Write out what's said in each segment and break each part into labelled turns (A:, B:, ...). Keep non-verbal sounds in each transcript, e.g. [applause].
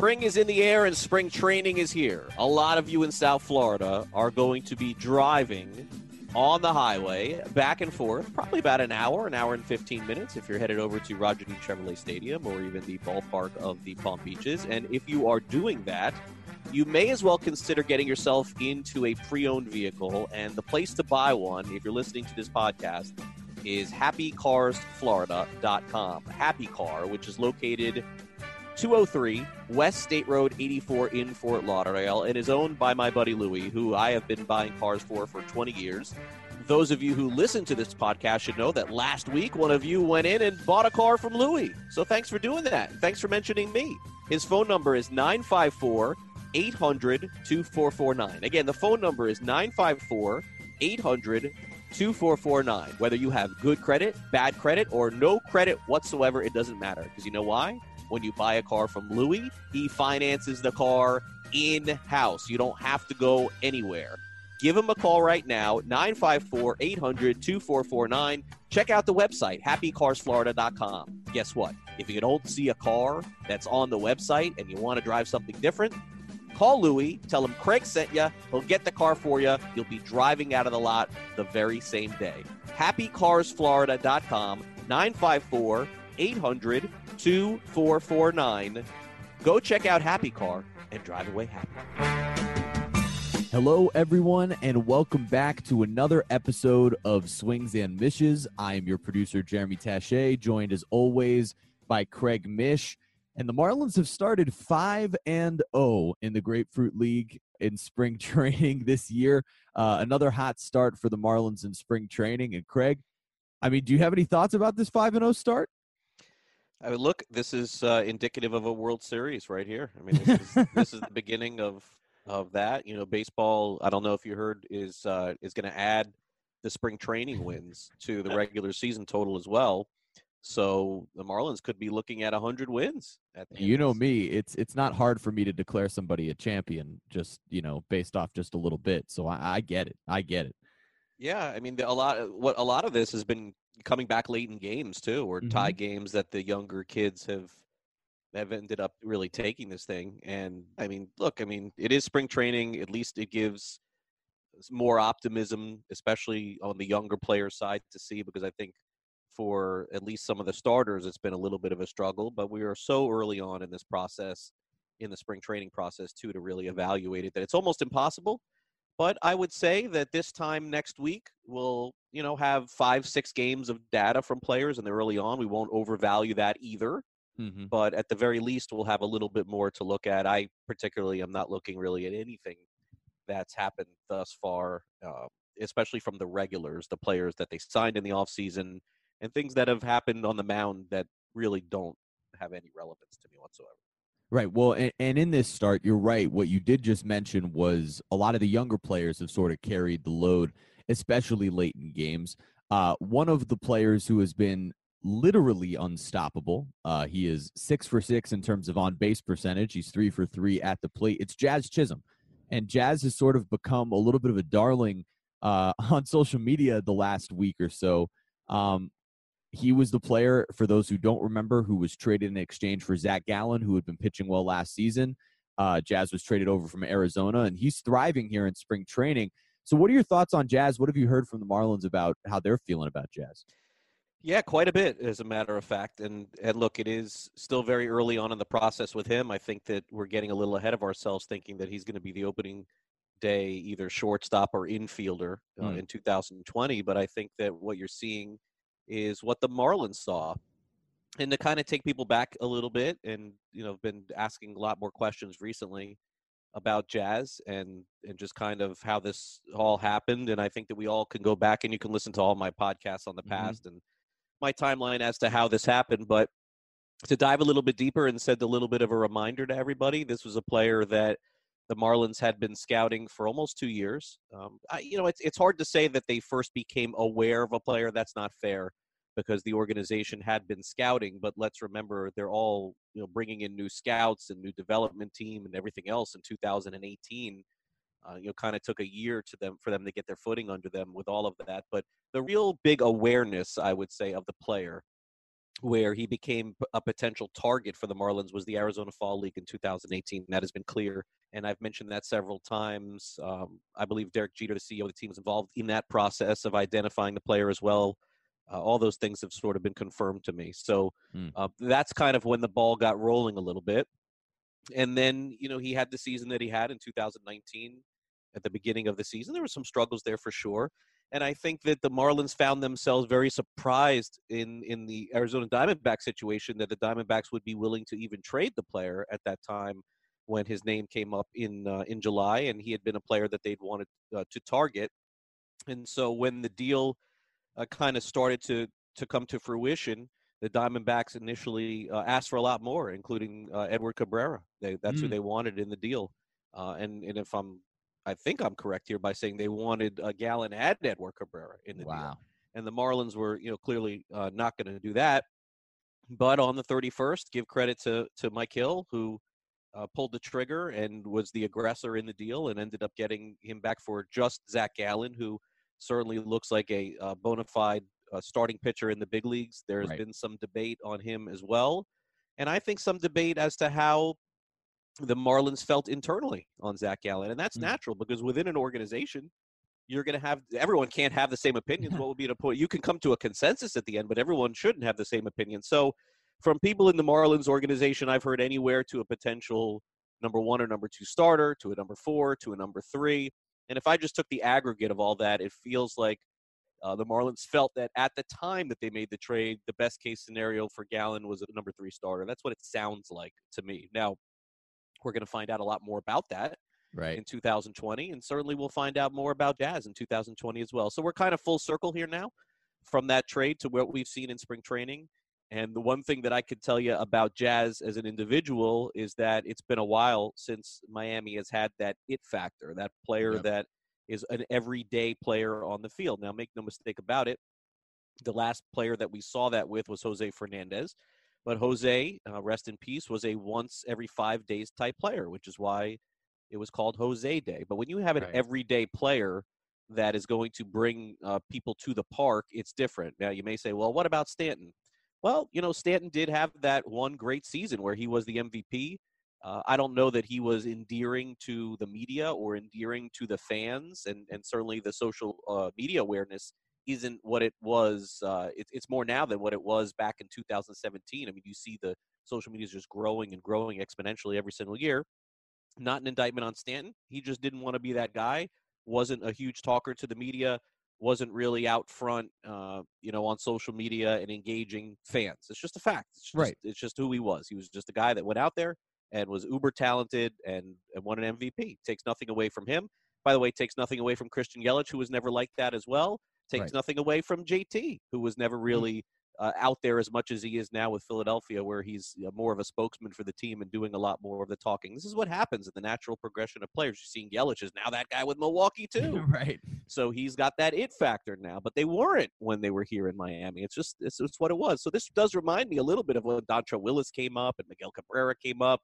A: Spring is in the air and spring training is here. A lot of you in South Florida are going to be driving on the highway back and forth, probably about an hour, an hour and 15 minutes if you're headed over to Roger Dean Chevrolet Stadium or even the ballpark of the Palm Beaches. And if you are doing that, you may as well consider getting yourself into a pre owned vehicle. And the place to buy one, if you're listening to this podcast, is happycarsflorida.com. Happy Car, which is located 203 West State Road 84 in Fort Lauderdale and is owned by my buddy Louie, who I have been buying cars for for 20 years. Those of you who listen to this podcast should know that last week one of you went in and bought a car from Louie. So thanks for doing that. Thanks for mentioning me. His phone number is 954 800 2449. Again, the phone number is 954 800 2449. Whether you have good credit, bad credit, or no credit whatsoever, it doesn't matter. Because you know why? When you buy a car from Louis. he finances the car in house. You don't have to go anywhere. Give him a call right now, 954 800 2449. Check out the website, happycarsflorida.com. Guess what? If you don't see a car that's on the website and you want to drive something different, call Louis, tell him Craig sent you. He'll get the car for you. You'll be driving out of the lot the very same day. HappyCarsFlorida.com, 954 800 2449. Go check out Happy Car and drive away happy.
B: Hello, everyone, and welcome back to another episode of Swings and Mishes. I am your producer, Jeremy Taché, joined as always by Craig Mish. And the Marlins have started 5 and 0 in the Grapefruit League in spring [laughs] training this year. Uh, another hot start for the Marlins in spring training. And Craig, I mean, do you have any thoughts about this 5 and 0 start?
A: I mean, look, this is uh, indicative of a World Series right here. I mean, this is, [laughs] this is the beginning of of that. You know, baseball. I don't know if you heard is uh, is going to add the spring training wins to the [laughs] regular season total as well. So the Marlins could be looking at 100 wins.
B: you know me, it's it's not hard for me to declare somebody a champion just you know based off just a little bit. So I, I get it. I get it.
A: Yeah, I mean a lot. What a lot of this has been coming back late in games too, or mm-hmm. tie games that the younger kids have have ended up really taking this thing. And I mean, look, I mean, it is spring training. At least it gives more optimism, especially on the younger player side, to see because I think for at least some of the starters, it's been a little bit of a struggle. But we are so early on in this process, in the spring training process, too, to really evaluate it that it's almost impossible. But I would say that this time next week we'll, you know, have five, six games of data from players, and early on we won't overvalue that either. Mm-hmm. But at the very least, we'll have a little bit more to look at. I particularly am not looking really at anything that's happened thus far, uh, especially from the regulars, the players that they signed in the offseason, and things that have happened on the mound that really don't have any relevance to me whatsoever.
B: Right. Well, and, and, in this start, you're right. What you did just mention was a lot of the younger players have sort of carried the load, especially late in games. Uh, one of the players who has been literally unstoppable. Uh, he is six for six in terms of on base percentage. He's three for three at the plate. It's Jazz Chisholm. And Jazz has sort of become a little bit of a darling uh, [laughs] on social media the last week or so. Um, he was the player, for those who don't remember, who was traded in exchange for Zac Gallen, who had been pitching well last season. Uh, Jazz was traded over from Arizona, and he's thriving here in spring training. So, what are your thoughts on Jazz? What have you heard from the Marlins about how they're feeling about Jazz?
A: Yeah, quite a bit, as a matter of fact. And and look, it is still very early on in the process with him. I think that we're getting a little ahead of ourselves, thinking that he's going to be the opening day either shortstop or infielder uh, mm. in 2020. But I think that what you're seeing is what the Marlins saw. And to kind of take people back a little bit, and you know, been asking a lot more questions recently about jazz and and just kind of how this all happened. And I think that we all can go back and you can listen to all my podcasts on the mm-hmm. past and my timeline as to how this happened, but to dive a little bit deeper and send a little bit of a reminder to everybody, this was a player that the Marlins had been scouting for almost two years. Um, I, you know, it's it's hard to say that they first became aware of a player. That's not fair because the organization had been scouting. But let's remember, they're all you know bringing in new scouts and new development team and everything else in 2018 uh, you know, kind of took a year to them for them to get their footing under them with all of that. But the real big awareness, I would say, of the player where he became a potential target for the Marlins was the Arizona Fall League in 2018. That has been clear, and I've mentioned that several times. Um, I believe Derek Jeter, the CEO of the team, was involved in that process of identifying the player as well. Uh, all those things have sort of been confirmed to me. So mm. uh, that's kind of when the ball got rolling a little bit. And then, you know, he had the season that he had in 2019 at the beginning of the season. There were some struggles there for sure. And I think that the Marlins found themselves very surprised in, in the Arizona Diamondback situation that the Diamondbacks would be willing to even trade the player at that time when his name came up in uh, in July, and he had been a player that they'd wanted uh, to target. And so when the deal uh, kind of started to to come to fruition, the Diamondbacks initially uh, asked for a lot more, including uh, Edward Cabrera. They, that's mm. who they wanted in the deal. Uh, and and if I'm I think I'm correct here by saying they wanted a Gallen and Edward Cabrera in the wow. deal. And the Marlins were, you know, clearly uh, not going to do that. But on the 31st, give credit to to Mike Hill, who uh, pulled the trigger and was the aggressor in the deal, and ended up getting him back for just Zac Gallen, who certainly looks like a uh, bona fide uh, starting pitcher in the big leagues. There's right. been some debate on him as well, and I think some debate as to how the Marlins felt internally on Zac Gallen, and that's mm. natural because within an organization, you're going to have everyone can't have the same opinions. [laughs] what would be the point? You can come to a consensus at the end, but everyone shouldn't have the same opinion. So, from people in the Marlins organization, I've heard anywhere to a potential number one or number two starter, to a number four, to a number three. And if I just took the aggregate of all that, it feels like uh, the Marlins felt that at the time that they made the trade, the best case scenario for Gallen was a number three starter. That's what it sounds like to me. Now, we're going to find out a lot more about that
B: right.
A: in 2020, and certainly we'll find out more about Jazz in 2020 as well. So we're kind of full circle here now from that trade to what we've seen in spring training. And the one thing that I could tell you about Jazz as an individual is that it's been a while since Miami has had that it factor, that player yep. that is an everyday player on the field. Now, make no mistake about it, the last player that we saw that with was Jose Fernandez. But Jose, uh, rest in peace, was a once every five days type player, which is why it was called Jose Day. But when you have an right. everyday player that is going to bring uh, people to the park, it's different. Now, you may say, well, what about Stanton? Well, you know, Stanton did have that one great season where he was the MVP. Uh, I don't know that he was endearing to the media or endearing to the fans, and, and certainly the social uh, media awareness isn't what it was. Uh, it, it's more now than what it was back in 2017. I mean, you see the social media is just growing and growing exponentially every single year. Not an indictment on Stanton. He just didn't want to be that guy. Wasn't a huge talker to the media. Wasn't really out front, uh, you know, on social media and engaging fans. It's just a fact. It's just,
B: right.
A: It's just who he was. He was just a guy that went out there and was uber talented and, and won an MVP. Takes nothing away from him. By the way, takes nothing away from Christian Yelich, who was never like that as well takes right. nothing away from JT, who was never mm-hmm. really uh, out there as much as he is now with Philadelphia, where he's uh, more of a spokesman for the team and doing a lot more of the talking. This is what happens in the natural progression of players. You're seeing Yelich is now that guy with Milwaukee [laughs] too,
B: right?
A: So he's got that it factor now, but they weren't when they were here in Miami. It's just it's, it's what it was. So this does remind me a little bit of when Dontrelle Willis came up and Miguel Cabrera came up,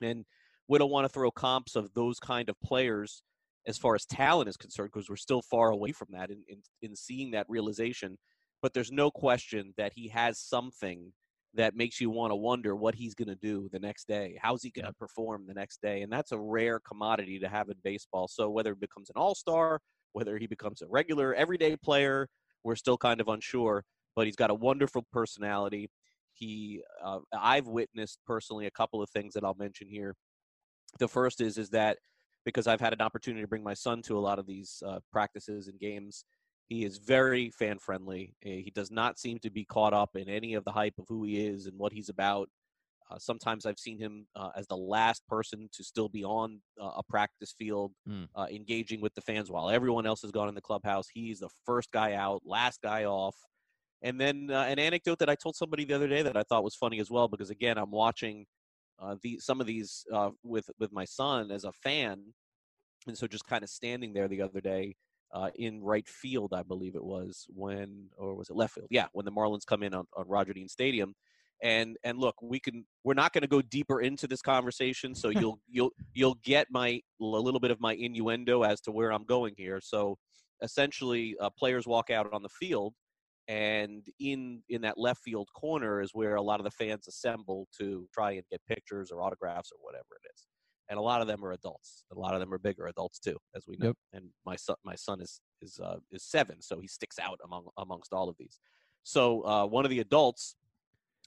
A: and we don't want to throw comps of those kind of players as far as talent is concerned, because we're still far away from that in, in, in seeing that realization. But there's no question that he has something that makes you want to wonder what he's going to do the next day. How's he going to perform the next day? And that's a rare commodity to have in baseball. So whether it becomes an all star, whether he becomes a regular, everyday player, we're still kind of unsure. But he's got a wonderful personality. He, uh, I've witnessed personally a couple of things that I'll mention here. The first is is that because I've had an opportunity to bring my son to a lot of these uh, practices and games. He is very fan friendly. Eh, he does not seem to be caught up in any of the hype of who he is and what he's about. Uh, sometimes I've seen him uh, as the last person to still be on uh, a practice field, mm. engaging with the fans while everyone else has gone in the clubhouse. He's the first guy out, last guy off. And then uh, an anecdote that I told somebody the other day that I thought was funny as well, because again, I'm watching uh, the some of these uh, with with my son as a fan, and so just kind of standing there the other day uh, in right field, I believe it was when, or was it left field? Yeah, when the Marlins come in on, on Roger Dean Stadium. And and look, we can. We're not going to go deeper into this conversation, so [laughs] you'll you'll you'll get my a little bit of my innuendo as to where I'm going here. So essentially, uh, players walk out on the field, and in in that left field corner is where a lot of the fans assemble to try and get pictures or autographs or whatever it is and a lot of them are adults a lot of them are bigger adults too as we know
B: Yep.
A: and my son my son is is uh, is seven so he sticks out among amongst all of these so uh, one of the adults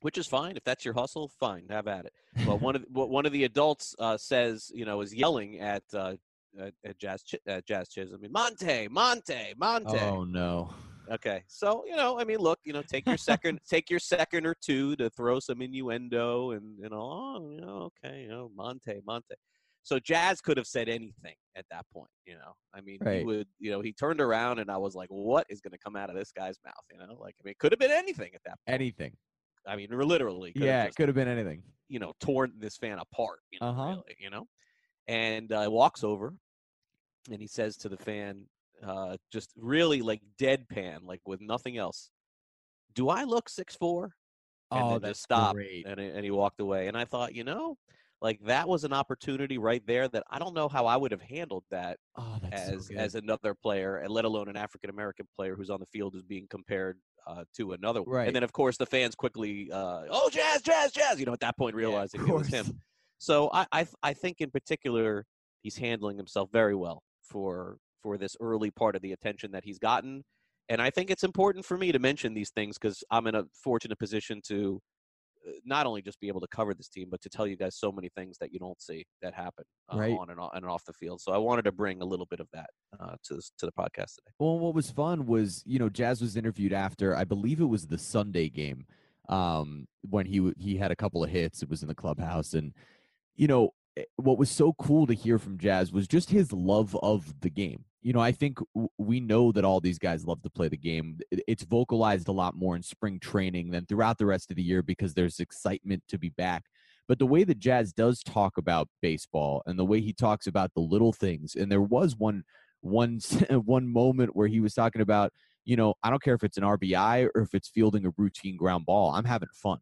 A: which is fine if that's your hustle fine have at it but one of the, one of the adults uh, says you know is yelling at uh, at, at jazz Ch- at jazz chisholm monte monte monte
B: oh no.
A: Okay, so you know, I mean, look, you know, take your second, take your second or two to throw some innuendo, and you know, oh, you know, okay, you know, Monte, Monte. So Jazz could have said anything at that point, you know. I mean, he would, you know, he turned around, and I was like, what is going to come out of this guy's mouth? You know, like, I mean, it could have been anything at that point.
B: Anything.
A: I mean, literally, could have
B: Yeah, it could have been anything.
A: you know, torn this fan apart, you know,
B: Uh-huh.
A: really, you know. And uh, walks over, and he says to the fan, uh, just really like deadpan, like with nothing else. Do I look six four? And
B: oh,
A: then
B: that's
A: just stopped, and he- and he walked away. And I thought, you know, like that was an opportunity right there that I don't know how I would have handled that
B: Oh, that's so
A: as as another player, and let alone an African American player who's on the field is being compared uh, to another one.
B: Right.
A: And then of course the fans quickly, uh, oh Jazz, Jazz, Jazz, you know, at that point realizing
B: of
A: it was him. So I, I I think in particular he's handling himself very well for for this early part of the attention that he's gotten, and I think it's important for me to mention these things because I'm in a fortunate position to uh, not only just be able to cover this team, but to tell you guys so many things that you don't see that happen uh,
B: Right.
A: on and on and off the field. So I wanted to bring a little bit of that uh, to to the podcast today.
B: Well, what was fun was, you know, Jazz was interviewed after, I believe it was the Sunday game, um, when he w- he had a couple of hits. It was in the clubhouse, and you know, Eh, what was so cool to hear from Jazz was just his love of the game. You know, I think we know that all these guys love to play the game. It's vocalized a lot more in spring training than throughout the rest of the year because there's excitement to be back. But the way that Jazz does talk about baseball and the way he talks about the little things, and there was one one [laughs] one moment where he was talking about, you know, I don't care if it's an RBI or if it's fielding a routine ground ball, I'm having fun.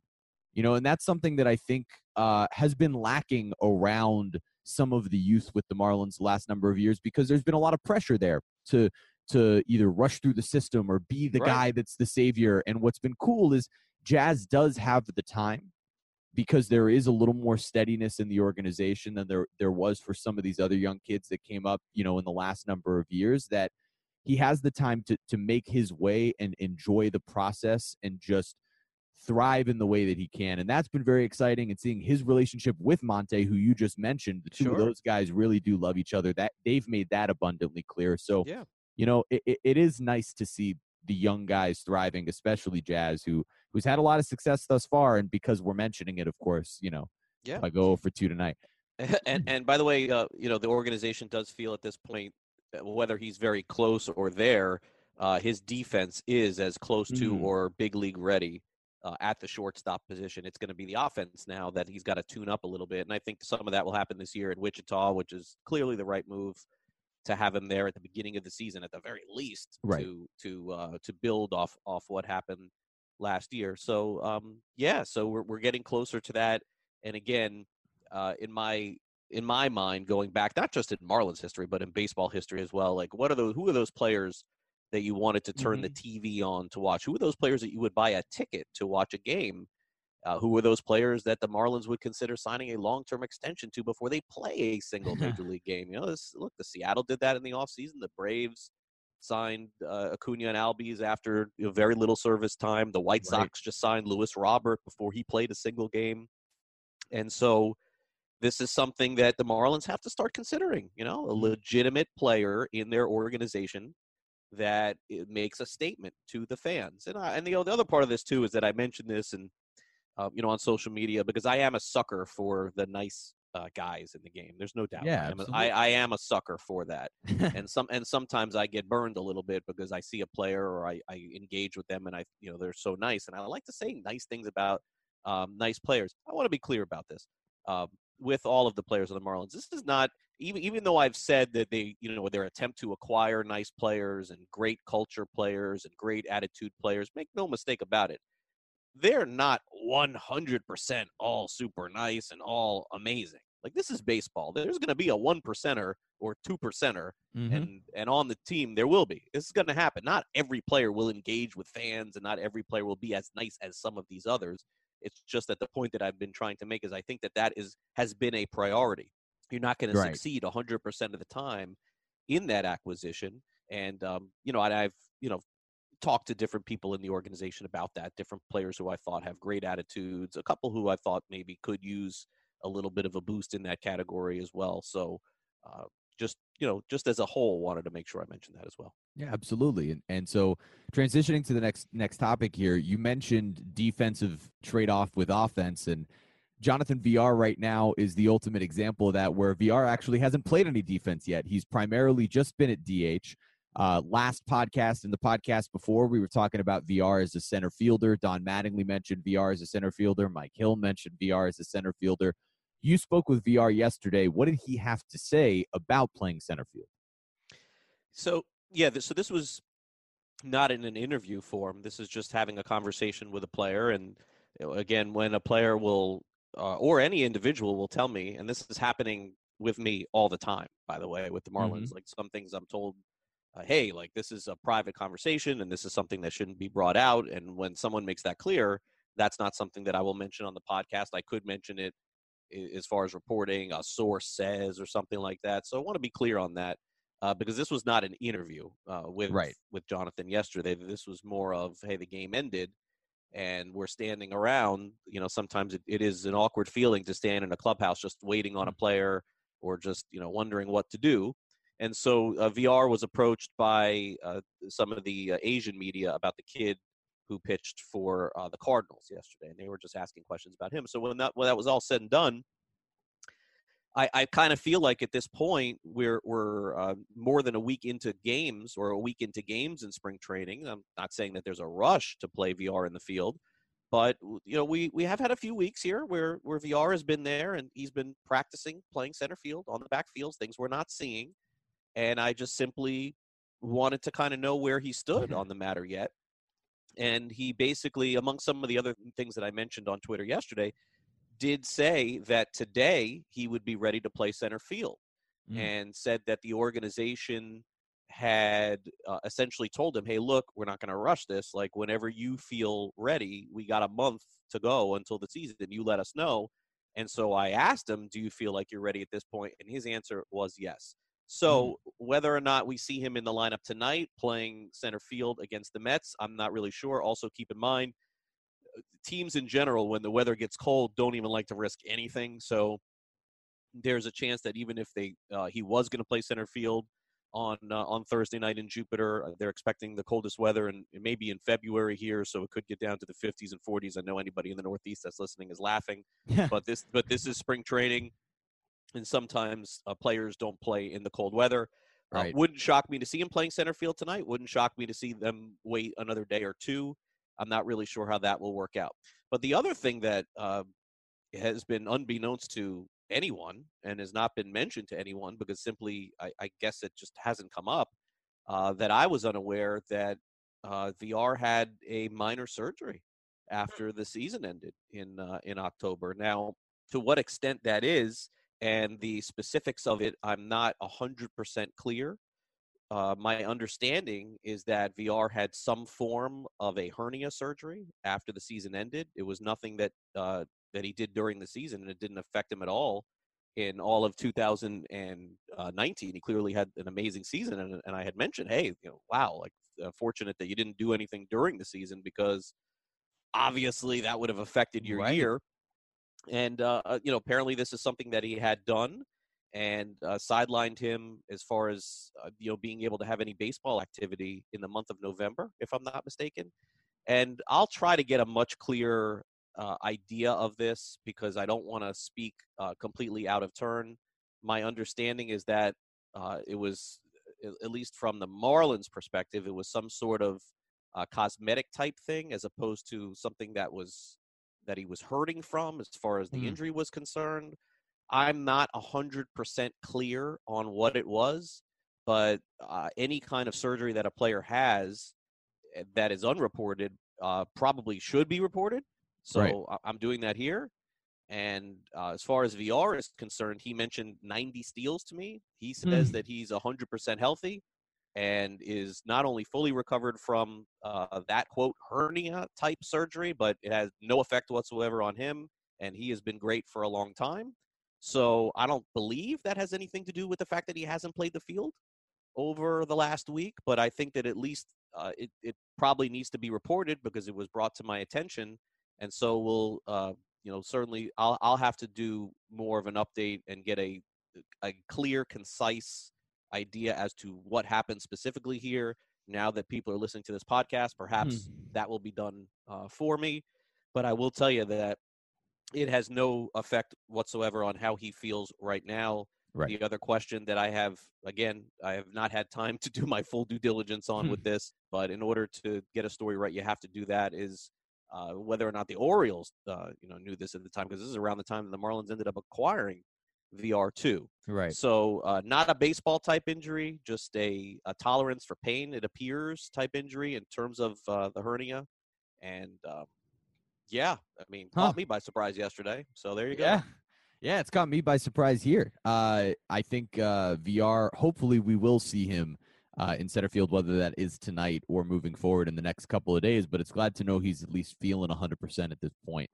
B: You know, and that's something that I think uh, has been lacking around some of the youth with the Marlins the last number of years because there's been a lot of pressure there to to either rush through the system or be the
A: Right.
B: guy that's the savior. And what's been cool is Jazz does have the time because there is a little more steadiness in the organization than there there was for some of these other young kids that came up, you know, in the last number of years that he has the time to to make his way and enjoy the process and just thrive in the way that he can. And that's been very exciting and seeing his relationship with Monte, who you just mentioned, the two of those guys really do love each other. That they've made that abundantly clear. So
A: Yeah.
B: you know, it, it, it is nice to see the young guys thriving, especially Jazz, who who's had a lot of success thus far. And because we're mentioning it, of course, you know,
A: Yeah.
B: I go for two tonight. [laughs]
A: and and by the way, uh, you know the organization does feel at this point, uh, whether he's very close or there, uh, his defense is as close to
B: Mhm.
A: or big league ready uh, at the shortstop position. It's going to be the offense now that he's got to tune up a little bit, and I think some of that will happen this year in Wichita, which is clearly the right move to have him there at the beginning of the season, at the very least,
B: Right.
A: to to uh, to build off off what happened last year. So um, yeah, so we're we're getting closer to that, and again, uh, in my in my mind, going back not just in Marlins history, but in baseball history as well. Like, what are those? Who are those players that you wanted to turn the TV on to watch? Who were those players that you would buy a ticket to watch a game? Uh, who were those players that the Marlins would consider signing a long-term extension to before they play a single [laughs] major league game? You know, this, look, the Seattle did that in the offseason. The Braves signed uh, Acuna and Albies after you know, very little service time. The White
B: Right.
A: Sox just signed Luis Robert before he played a single game, and so this is something that the Marlins have to start considering. You know, a
B: Mhm.
A: legitimate player in their organization that it makes a statement to the fans. And I, and the, the other part of this too is that I mentioned this and um, you know on social media because I am a sucker for the nice uh, guys in the game. There's no doubt.
B: Yeah,
A: I am, a. I, I am a sucker for that. and some and sometimes I get burned a little bit because I see a player or I, I engage with them and I you know they're so nice and I like to say nice things about um, nice players. I want to be clear about this. Um, with all of the players of the Marlins, this is not even even though I've said that they you know their attempt to acquire nice players and great culture players and great attitude players. Make no mistake about it, they're not 100% all super nice and all amazing. Like this is baseball. There's going to be a one percenter or two percenter,
B: Mhm.
A: and and on the team there will be. This is going to happen. Not every player will engage with fans, and not every player will be as nice as some of these others. It's just that the point that I've been trying to make is I think that that is has been a priority. You're not going to succeed 100% of the time in that acquisition, and um, you know, and I've you know talked to different people in the organization about that. Different players who I thought have great attitudes, a couple who I thought maybe could use a little bit of a boost in that category as well. So, uh, just you know, just as a whole, wanted to make sure I mentioned that as well.
B: Yeah, absolutely. And and so transitioning to the next next topic here, you mentioned defensive trade off with offense and Jonathan Villar right now is the ultimate example of that where Villar actually hasn't played any defense yet. He's primarily just been at DH. Uh, last podcast and the podcast before, we were talking about Villar as a center fielder. Don Mattingly mentioned Villar as a center fielder. Mike Hill mentioned Villar as a center fielder. You spoke with Villar yesterday. What did he have to say about playing center field?
A: So yeah, th- so this was not in an interview form. This is just having a conversation with a player, and again, when a player will uh, or any individual will tell me, and this is happening with me all the time, by the way, with the Marlins. Like some things I'm told, uh, hey, like this is a private conversation, and this is something that shouldn't be brought out. And when someone makes that clear, that's not something that I will mention on the podcast. I could mention it as far as reporting, a source says, or something like that. So I want to be clear on that uh, because this was not an interview uh, with
B: Right.
A: with Jonathan yesterday. This was more of hey, the game ended, and we're standing around. You know, sometimes it, it is an awkward feeling to stand in a clubhouse just waiting on a player or just you know wondering what to do. And so uh, Villar was approached by uh, some of the uh, Asian media about the kid who pitched for uh, the Cardinals yesterday, and they were just asking questions about him. So when that when that was all said and done, I, I kind of feel like at this point we're we're uh, more than a week into games or a week into games in spring training. I'm not saying that there's a rush to play Villar in the field, but you know we we have had a few weeks here where where Villar has been there and he's been practicing playing center field on the back fields, things we're not seeing, and I just simply wanted to kind of know where he stood [laughs] on the matter yet. And he basically, among some of the other things that I mentioned on Twitter yesterday, did say that today he would be ready to play center field
B: Mm.
A: and said that the organization had uh, essentially told him, hey, look, we're not going to rush this. Like, whenever you feel ready, we got a month to go until the season. You let us know. And so I asked him, do you feel like you're ready at this point? And his answer was yes. So whether or not we see him in the lineup tonight playing center field against the Mets, I'm not really sure. Also, keep in mind, uh, teams in general, when the weather gets cold, don't even like to risk anything. So there's a chance that even if they uh, he was going to play center field on uh, on Thursday night in Jupiter, uh, they're expecting the coldest weather and it may be in February here, so it could get down to the 50s and 40s. I know anybody in the Northeast that's listening is laughing, [laughs] but this but this is spring training, and sometimes uh, players don't play in the cold weather. Uh, wouldn't shock me to see him playing center field tonight. Wouldn't shock me to see them wait another day or two. I'm not really sure how that will work out. But the other thing that uh, has been unbeknownst to anyone and has not been mentioned to anyone because simply, I, I guess it just hasn't come up, uh, that I was unaware that uh, Villar had a minor surgery after the season ended in uh, in October. Now, to what extent that is and the specifics of it, I'm not hundred percent clear. Uh, my understanding is that Villar had some form of a hernia surgery after the season ended. It was nothing that uh, that he did during the season, and it didn't affect him at all in all of 2019. He clearly had an amazing season, and, and I had mentioned, hey, you know, wow, like uh, fortunate that you didn't do anything during the season because obviously that would have affected your
B: Right.
A: year. And uh, uh, you know, apparently this is something that he had done and uh, sidelined him as far as uh, you know being able to have any baseball activity in the month of November, if I'm not mistaken. And I'll try to get a much clearer uh, idea of this because I don't want to speak uh, completely out of turn. My understanding is that uh, it was, at least from the Marlins' perspective, it was some sort of cosmetic type thing as opposed to something that was that he was hurting from as far as the
B: Hmm.
A: injury was concerned. I'm not a hundred percent clear on what it was, but uh, any kind of surgery that a player has eh, that is unreported uh, probably should be reported. So
B: Right.
A: I'm doing that here. And uh, as far as Villar is concerned, he mentioned 90 steals to me. He says
B: Hmm.
A: that he's 100% healthy and is not only fully recovered from uh, that quote hernia type surgery, but it has no effect whatsoever on him. And he has been great for a long time. So I don't believe that has anything to do with the fact that he hasn't played the field over the last week. But I think that at least uh, it, it probably needs to be reported because it was brought to my attention. And so we'll, uh, you know, certainly I'll, I'll have to do more of an update and get a, a clear, concise idea as to what happened specifically here. Now that people are listening to this podcast, perhaps that will be done uh, for me. But I will tell you that it has no effect whatsoever on how he feels right now.
B: Right.
A: The other question that I have, again, I have not had time [laughs] to do my full due diligence on
B: Hmm.
A: with this, but in order to get a story right, you have to do that. Is uh, whether or not the Orioles, uh, you know, knew this at the time because this is around the time that the Marlins ended up acquiring Villar two.
B: Right.
A: So uh, not a baseball type injury, just a, a tolerance for pain. It appears type injury in terms of uh, the hernia, and um, yeah, I mean,
B: Huh.
A: caught me by surprise yesterday. So there you go.
B: Yeah. Yeah, it's caught me by surprise here. Uh, I think uh, Villar, hopefully, we will see him uh, in center field, whether that is tonight or moving forward in the next couple of days. But it's glad to know he's at least feeling 100% at this point.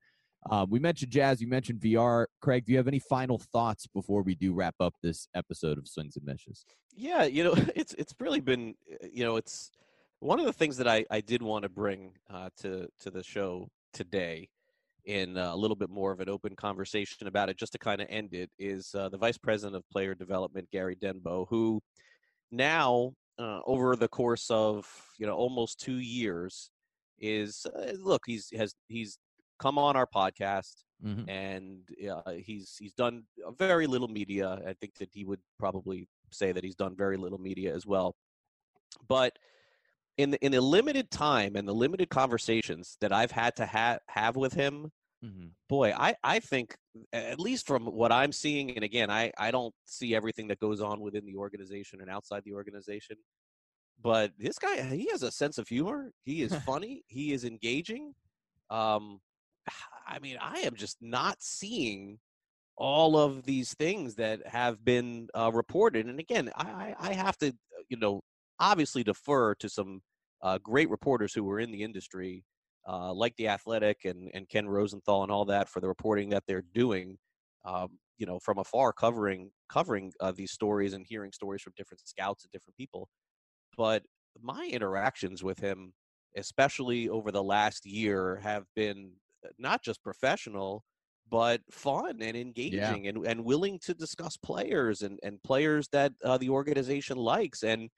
B: Um, we mentioned Jazz, you mentioned Villar. Craig, do you have any final thoughts before we do wrap up this episode of Swings and Mishes?
A: Yeah, you know, [laughs] it's it's really been, uh, you know, it's one of the things that I I did want to bring uh, to to the show today in uh, a little bit more of an open conversation about it, just to kind of end it, is uh, the vice president of player development, Gary Denbo, who now uh, over the course of you know almost two years is uh, look he's has he's come on our podcast
B: Mm-hmm.
A: and uh, he's he's done very little media. I think that he would probably say that he's done very little media as well. But in the in the limited time and the limited conversations that I've had to ha- have with him,
B: Mm-hmm.
A: boy, I I think at least from what I'm seeing, and again, I I don't see everything that goes on within the organization and outside the organization. But this guy, he has a sense of humor. He is [laughs] funny. he is engaging. Um, [sighs] I mean, I am just not seeing all of these things that have been uh, reported. And again, I, I have to, you know, obviously defer to some uh, great reporters who were in the industry, uh, like the Athletic and, and Ken Rosenthal and all that, for the reporting that they're doing. Um, you know, from afar, covering covering uh, these stories and hearing stories from different scouts and different people. But my interactions with him, especially over the last year, have been not just professional, but fun and engaging and, and willing to discuss players and, and players that uh, the organization likes. And,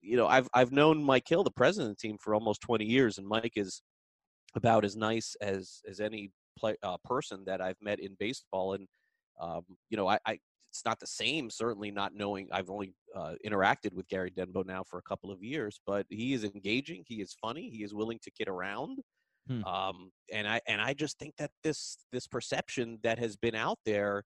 A: you know, I've, I've known Mike Hill, the president of the team, for almost 20 years, and Mike is about as nice as, as any play, uh, person that I've met in baseball. And, um, you know, I, I, it's not the same, certainly not knowing I've only uh, interacted with Gary Denbo now for a couple of years, but he is engaging. He is funny. He is willing to kid around.
B: Hmm.
A: Um, and I and I just think that this this perception that has been out there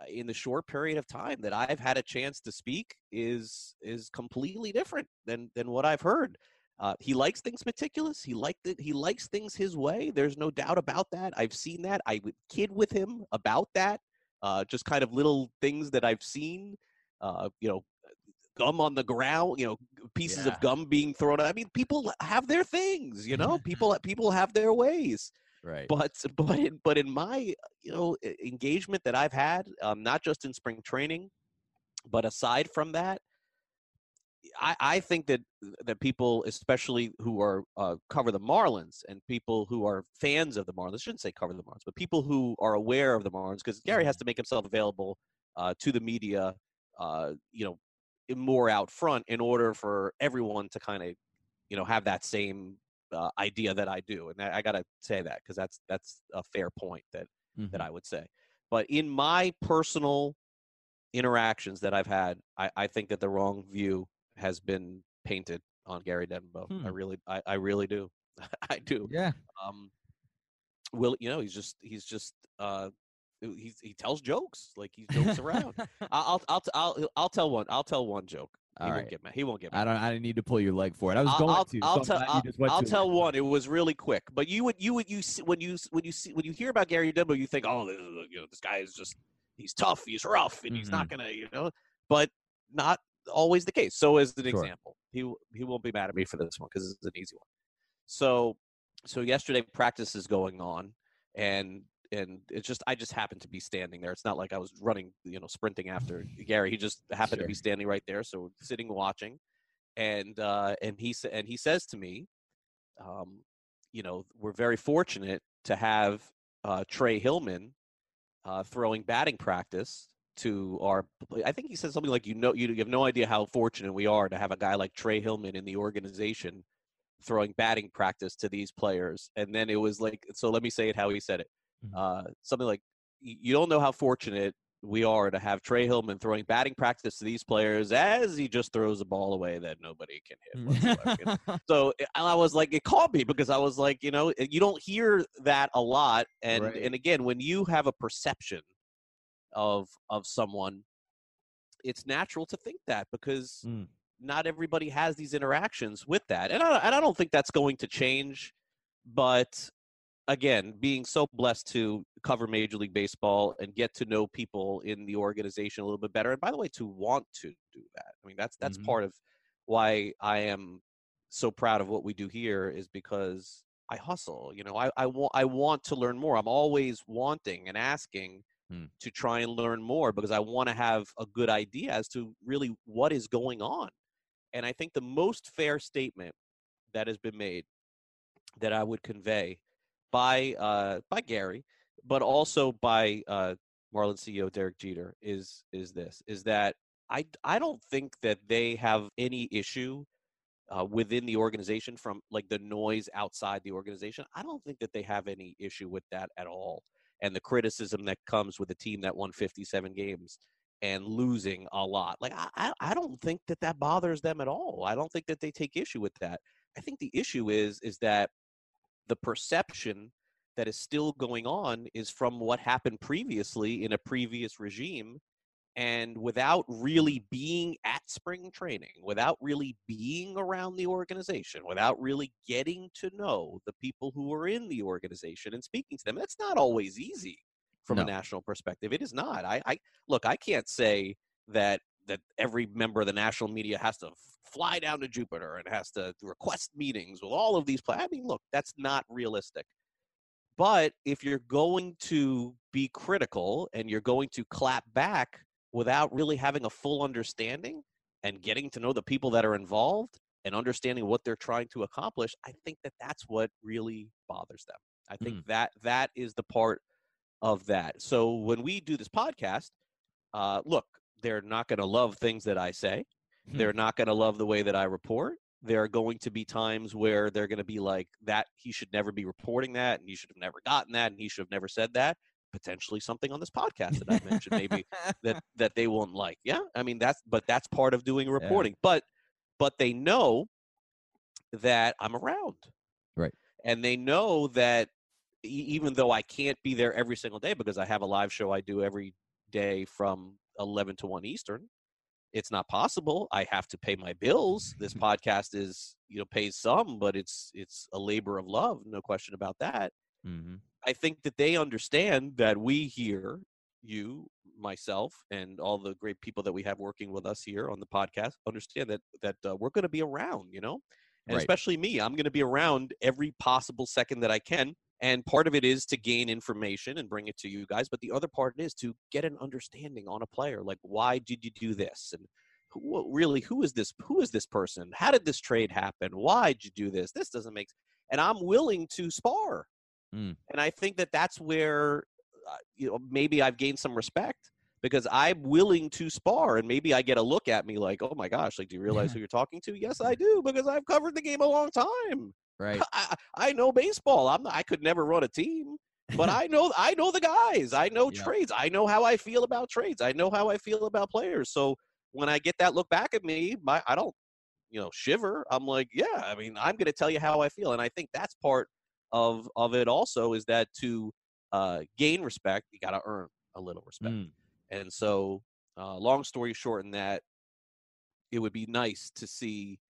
A: uh, in the short period of time that I've had a chance to speak is is completely different than than what I've heard. Uh, he likes things meticulous. He liked it. He likes things his way. There's no doubt about that. I've seen that. I would kid with him about that. Uh, just kind of little things that I've seen. Uh, you know, gum on the ground. You know, pieces
B: Yeah.
A: of gum being thrown. out. I mean, people have their things. You know, [laughs] people people have their ways
B: Right.
A: but [laughs] but in, but in my you know engagement that I've had, um, not just in spring training, but aside from that, I, I think that that people, especially who are uh, cover the Marlins and people who are fans of the Marlins, I shouldn't say cover the Marlins, but people who are aware of the Marlins, because Gary has to make himself available uh, to the media, uh, you know, more out front in order for everyone to kind of, you know, have that same uh, idea that I do, and I, I got to say that because that's that's a fair point that
B: Mhm.
A: that I would say. But in my personal interactions that I've had, I, I think that the wrong view has been painted on Gary Denbo. I
B: Hmm.
A: really, I, I really do. [laughs] I do.
B: yeah.
A: Um, Will, you know, he's just, he's just, uh, he's, he tells jokes like he jokes around. [laughs] I'll, I'll, I'll, I'll tell one, I'll tell one joke. He
B: All
A: won't get mad. He won't get mad.
B: I don't. I didn't need to pull your leg for it. I was
A: I'll,
B: going
A: I'll,
B: to.
A: I'll
B: so
A: tell. I'll, I'll
B: to it.
A: tell one. It was really quick, but you would you would you see, when you when you see when you hear about Gary Denbo, you think, oh, this, you know, this guy is just he's tough, he's rough, and he's not
B: Mm-hmm.
A: gonna, you know, but not always the case. So as an
B: Sure.
A: example, he he won't be mad at me for this one because it's an easy one. So so yesterday practice is going on, and and it's just I just happened to be standing there. It's not like I was running, you know, sprinting after Gary. He just happened to be standing right there, so sitting watching and uh, and he sa- and he says to me, um, you know, we're very fortunate to have uh, Trey Hillman uh, throwing batting practice to our. I think he said something like, you know, you have no idea how fortunate we are to have a guy like Trey Hillman in the organization throwing batting practice to these players. And then it was like, so let me say it how he said it.
B: Mhm.
A: Uh, something like, you don't know how fortunate we are to have Trey Hillman throwing batting practice to these players as he just throws a ball away that nobody can hit know? [laughs] so I was like, it caught me because I was like, you know, you don't hear that a lot, and
B: Right.
A: and again, when you have a perception of of someone, it's natural to think that because
B: Mm.
A: not everybody has these interactions with that, and I and I don't think that's going to change, but again, being so blessed to cover Major League Baseball and get to know people in the organization a little bit better, and by the way, to want to do that. I mean, that's that's
B: Mhm.
A: part of why I am so proud of what we do here is because I hustle. You know, I I want I want to learn more. I'm always wanting and asking
B: Hmm.
A: to try and learn more because I want to have a good idea as to really what is going on. And I think the most fair statement that has been made that I would convey by uh, by Gary, but also by uh, Marlin CEO Derek Jeter is is this is that I I don't think that they have any issue uh, within the organization from like the noise outside the organization. I don't think that they have any issue with that at all, and the criticism that comes with a team that won 57 games and losing a lot. Like I I don't think that that bothers them at all. I don't think that they take issue with that. I think the issue is is that the perception that is still going on is from what happened previously in a previous regime and without really being at spring training without really being around the organization without really getting to know the people who are in the organization and speaking to them that's not always easy from a national perspective. It is not. I, I look i can't say that that every member of the national media has to f- fly down to Jupiter and has to request meetings with all of these players. I mean, look, that's not realistic. But if you're going to be critical and you're going to clap back without really having a full understanding and getting to know the people that are involved and understanding what they're trying to accomplish, I think that that's what really bothers them. I think that that is the part of that. So when we do this podcast, uh, look, they're not going to love things that I say.
B: Hmm.
A: They're not going to love the way that I report. There are going to be times where they're going to be like, that he should never be reporting that, and he should have never gotten that, and he should have never said that. Potentially something on this podcast that I mentioned, maybe that [laughs] that they won't like. Yeah, I mean that's but that's part of doing reporting. But but they know that I'm around,
B: Right.
A: And they know that even though I can't be there every single day because I have a live show I do every day from 11 to 1 Eastern, it's not possible. I have to pay my bills. This podcast is you know pays some, but it's it's a labor of love, no question about that.
B: hmm
A: I think that they understand that we here, you, myself, and all the great people that we have working with us here on the podcast, understand that that uh, we're going to be around, you know, and
B: Right.
A: especially me, I'm going to be around every possible second that I can. And part of it is to gain information and bring it to you guys, but the other part is to get an understanding on a player, like why did you do this, and who, really who is this? Who is this person? How did this trade happen? Why did you do this? This doesn't make. And I'm willing to spar and I think that that's where uh, you know maybe I've gained some respect because I'm willing to spar, and maybe I get a look at me like, "Oh my gosh, like, do you realize who you're talking to?" Yes, I do because I've covered the game a long time.
B: Right. [laughs]
A: I, I know baseball. I'm not, I could never run a team, but [laughs] I know I know the guys. I know
B: Yeah.
A: trades. I know how I feel about trades. I know how I feel about players. So when I get that look back at me, my I don't you know shiver. I'm like, yeah. I mean, I'm going to tell you how I feel, and I think that's part of of it. Also, is that to uh, gain respect, you got to earn a little respect.
B: Mm.
A: And so, uh, long story short, in that, it would be nice to see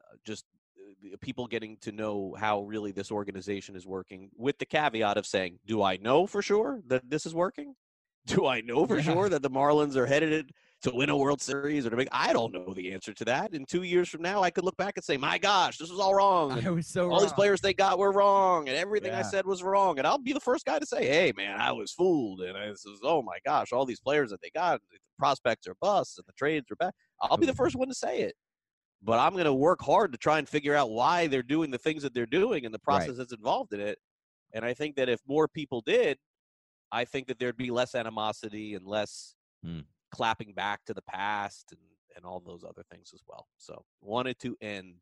A: uh, just uh, people getting to know how really this organization is working with the caveat of saying do i know for sure that this is working [laughs] do i know for
B: Yeah.
A: sure that the marlins are headed to win a world series or to make i don't know the answer to that. In two years from now i could look back and say my gosh this was all wrong
B: I was so
A: all these players they got were wrong and everything i said was wrong. And i'll be the first guy to say hey man i was fooled and this is oh my gosh all these players that they got the prospects are busts and the trades are bad. I'll be the first one to say it but i'm going to work hard to try and figure out why they're doing the things that they're doing and the
B: Right.
A: process that's involved in it. And i think that if more people did i think that there'd be less animosity and less
B: Hmm.
A: Clapping back to the past and and all those other things as well so wanted to end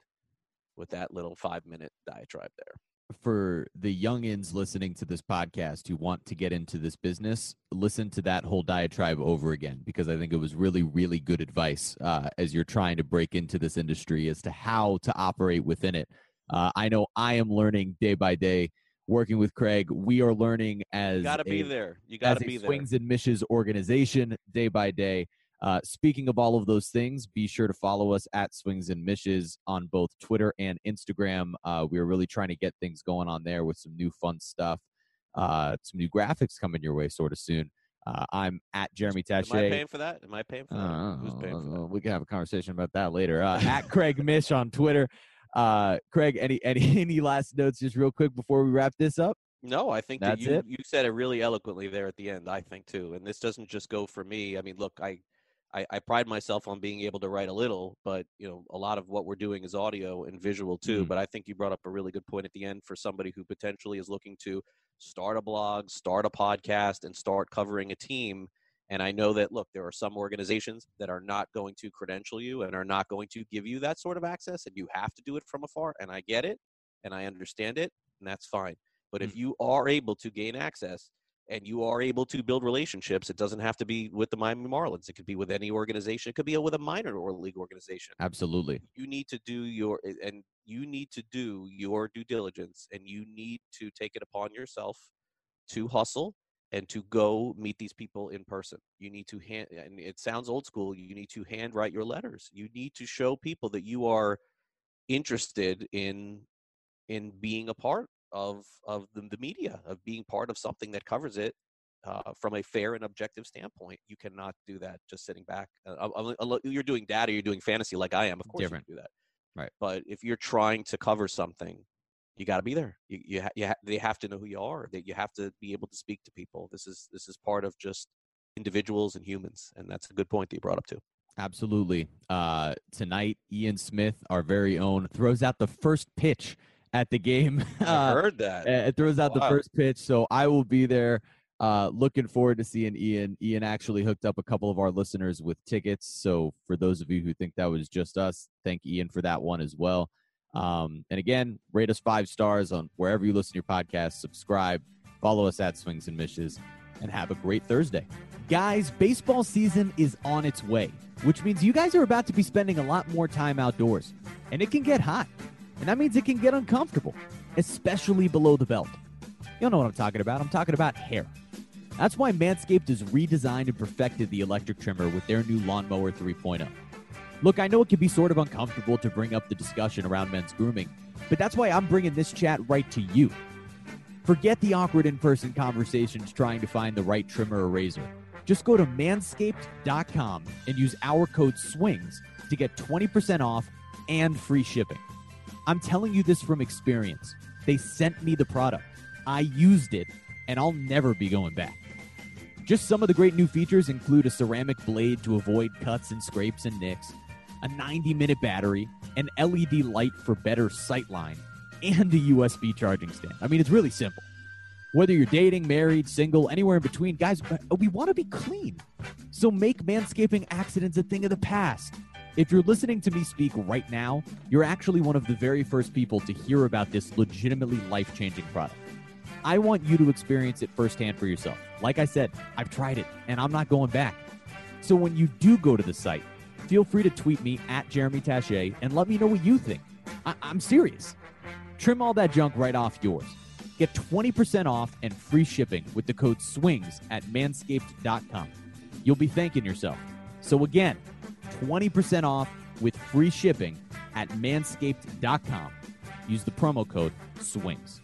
A: with that little five minute diatribe there
B: for the youngins listening to this podcast who want to get into this business, listen to that whole diatribe over again because I think it was really, really good advice uh, as you're trying to break into this industry as to how to operate within it. Uh, I know I am learning day by day. Working with Craig, we are learning as
A: You got to be
B: a-
A: there. You got to
B: a
A: be there.
B: Swings and Mishes organization day by day. Uh, speaking of all of those things, be sure to follow us at Swings and Mishes on both Twitter and Instagram. Uh, we are really trying to get things going on there with some new fun stuff, uh, some new graphics coming your way sort of soon. Uh, I'm at Jeremy Taché.
A: Am I paying for that? Am I paying for that? Who's paying for that?
B: we can have a conversation about that later. Uh, at Craig Mish on Twitter. Uh, Craig, any [laughs] any any last notes just real quick before we wrap this up?
A: No, I think that
B: That's
A: you
B: it?
A: you said it really eloquently there at the end. I think too, and this doesn't just go for me. I mean, look, I, I I pride myself on being able to write a little, but you know, a lot of what we're doing is audio and visual too.
B: Mm.
A: But I think you brought up a really good point at the end for somebody who potentially is looking to start a blog, start a podcast, and start covering a team. And I know that look, there are some organizations that are not going to credential you and are not going to give you that sort of access, and you have to do it from afar. And I get it, and I understand it, and that's fine. But if mm. you are able to gain access and you are able to build relationships, it doesn't have to be with the Miami Marlins. It could be with any organization. It could be with a minor or league organization.
B: Absolutely.
A: You need to do your and you need to do your due diligence, and you need to take it upon yourself to hustle and to go meet these people in person. You need to hand, and it sounds old school. You need to handwrite your letters. You need to show people that you are interested in in being a part of of the, the media of being part of something that covers it uh, from a fair and objective standpoint you cannot do that just sitting back uh, uh, you're doing data you're doing fantasy like i am of course
B: Different.
A: you can do that
B: Right.
A: but if you're trying to cover something you got to be there you, you, ha- you ha- they have to know who you are that you have to be able to speak to people this is this is part of just individuals and humans and that's a good point that you brought up too
B: Absolutely. Uh, tonight, Ian Smith, our very own, throws out the first pitch at the game. [laughs]
A: i
B: Uh,
A: heard that
B: it throws out the first pitch. So I will be there. Uh, looking forward to seeing Ian. Ian actually hooked up a couple of our listeners with tickets. So for those of you who think that was just us, thank Ian for that one as well. Um, and again, rate us five stars on wherever you listen to your podcast. Subscribe, follow us at Swings and Mishes, and have a great Thursday. Guys, baseball season is on its way, which means you guys are about to be spending a lot more time outdoors, and it can get hot, and that means it can get uncomfortable, especially below the belt. You'll know what I'm talking about. I'm talking about hair. That's why Manscaped has redesigned and perfected the electric trimmer with their new Lawnmower 3.0. Look, I know it can be sort of uncomfortable to bring up the discussion around men's grooming, but that's why I'm bringing this chat right to you. Forget the awkward in person conversations trying to find the right trimmer or razor. Just go to manscaped.com and use our code SWINGS to get 20% off and free shipping. I'm telling you this from experience. They sent me the product, I used it, and I'll never be going back. Just some of the great new features include a ceramic blade to avoid cuts and scrapes and nicks, a 90 minute battery, an LED light for better sightline, and a USB charging stand. I mean, it's really simple. Whether you're dating, married, single, anywhere in between, guys, uh, we want to be clean. So make manscaping accidents a thing of the past. If you're listening to me speak right now, you're actually one of the very first people to hear about this legitimately life changing product. I want you to experience it firsthand for yourself. Like I said, I've tried it and I'm not going back. So when you do go to the site, feel free to tweet me at Jeremy Taché and let me know what you think. I- I'm serious. Trim all that junk right off yours. Get 20% off and free shipping with the code SWINGS at manscaped.com. You'll be thanking yourself. So, again, 20% off with free shipping at manscaped.com. Use the promo code SWINGS.